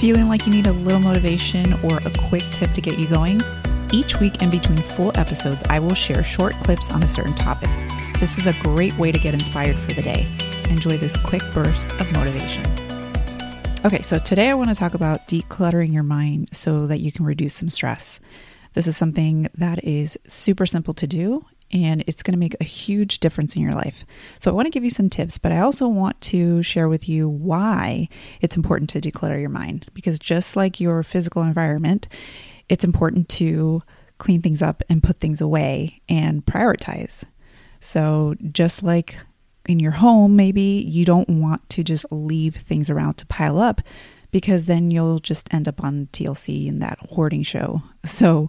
Feeling like you need a little motivation or a quick tip to get you going? Each week in between full episodes, I will share short clips on a certain topic. This is a great way to get inspired for the day. Enjoy this quick burst of motivation. Okay, so today I want to talk about decluttering your mind so that you can reduce some stress. This is something that is super simple to do and it's going to make a huge difference in your life. So, I want to give you some tips, but I also want to share with you why it's important to declutter your mind. Because just like your physical environment, it's important to clean things up and put things away and prioritize. So, just like in your home, maybe you don't want to just leave things around to pile up because then you'll just end up on TLC in that hoarding show. So,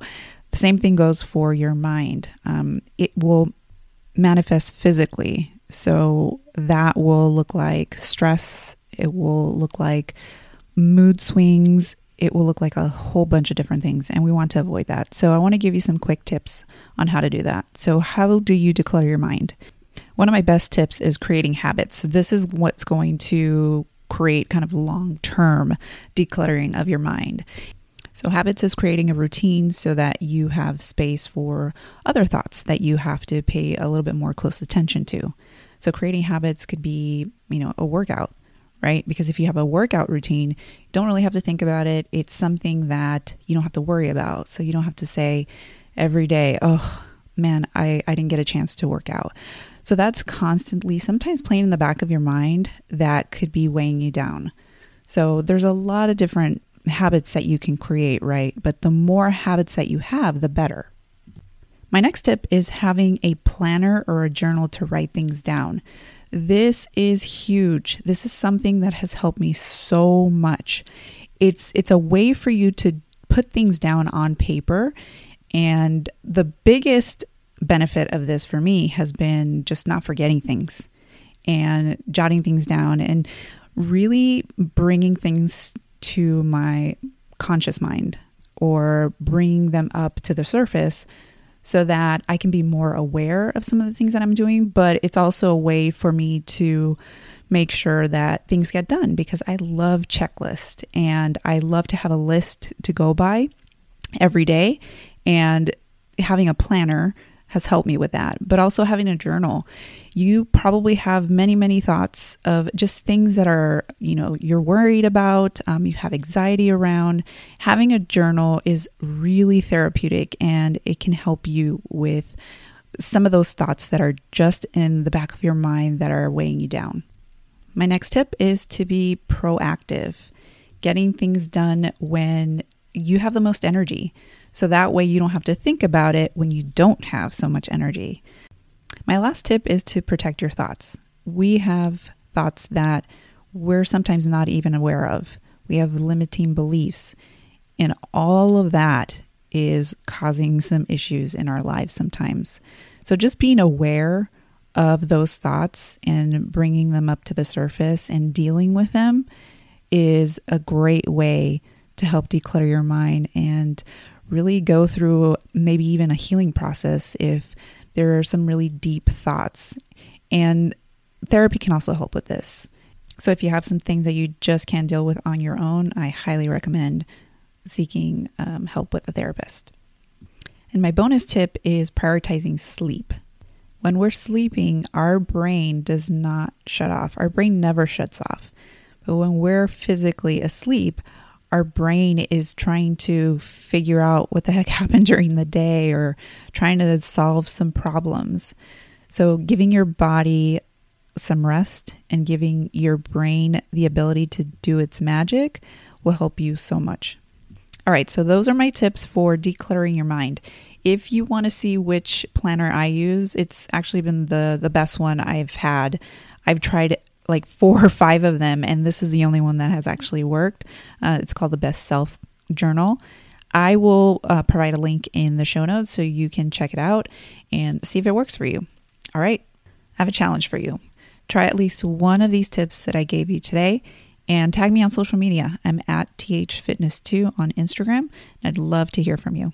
the same thing goes for your mind. Um, it will manifest physically. So that will look like stress, it will look like mood swings, it will look like a whole bunch of different things. And we want to avoid that. So I want to give you some quick tips on how to do that. So, how do you declutter your mind? One of my best tips is creating habits. This is what's going to create kind of long term decluttering of your mind. So, habits is creating a routine so that you have space for other thoughts that you have to pay a little bit more close attention to. So, creating habits could be, you know, a workout, right? Because if you have a workout routine, you don't really have to think about it. It's something that you don't have to worry about. So, you don't have to say every day, oh, man, I, I didn't get a chance to work out. So, that's constantly sometimes playing in the back of your mind that could be weighing you down. So, there's a lot of different habits that you can create, right? But the more habits that you have, the better. My next tip is having a planner or a journal to write things down. This is huge. This is something that has helped me so much. It's it's a way for you to put things down on paper and the biggest benefit of this for me has been just not forgetting things and jotting things down and really bringing things to my conscious mind or bring them up to the surface so that I can be more aware of some of the things that I'm doing. But it's also a way for me to make sure that things get done because I love checklists and I love to have a list to go by every day. And having a planner has helped me with that, but also having a journal. You probably have many, many thoughts of just things that are, you know, you're worried about, um, you have anxiety around. Having a journal is really therapeutic and it can help you with some of those thoughts that are just in the back of your mind that are weighing you down. My next tip is to be proactive, getting things done when you have the most energy. So that way you don't have to think about it when you don't have so much energy. My last tip is to protect your thoughts. We have thoughts that we're sometimes not even aware of. We have limiting beliefs. And all of that is causing some issues in our lives sometimes. So just being aware of those thoughts and bringing them up to the surface and dealing with them is a great way to help declutter your mind and really go through maybe even a healing process if there are some really deep thoughts. And therapy can also help with this. So if you have some things that you just can't deal with on your own, I highly recommend seeking um, help with a therapist. And my bonus tip is prioritizing sleep. When we're sleeping, our brain does not shut off. Our brain never shuts off. But when we're physically asleep, our brain is trying to figure out what the heck happened during the day or trying to solve some problems. So, giving your body some rest and giving your brain the ability to do its magic will help you so much. All right, so those are my tips for decluttering your mind. If you want to see which planner I use, it's actually been the the best one I've had. I've tried like four or five of them, and this is the only one that has actually worked. Uh, it's called the Best Self Journal. I will uh, provide a link in the show notes so you can check it out and see if it works for you. All right, I have a challenge for you. Try at least one of these tips that I gave you today and tag me on social media. I'm at THFitness2 on Instagram, and I'd love to hear from you.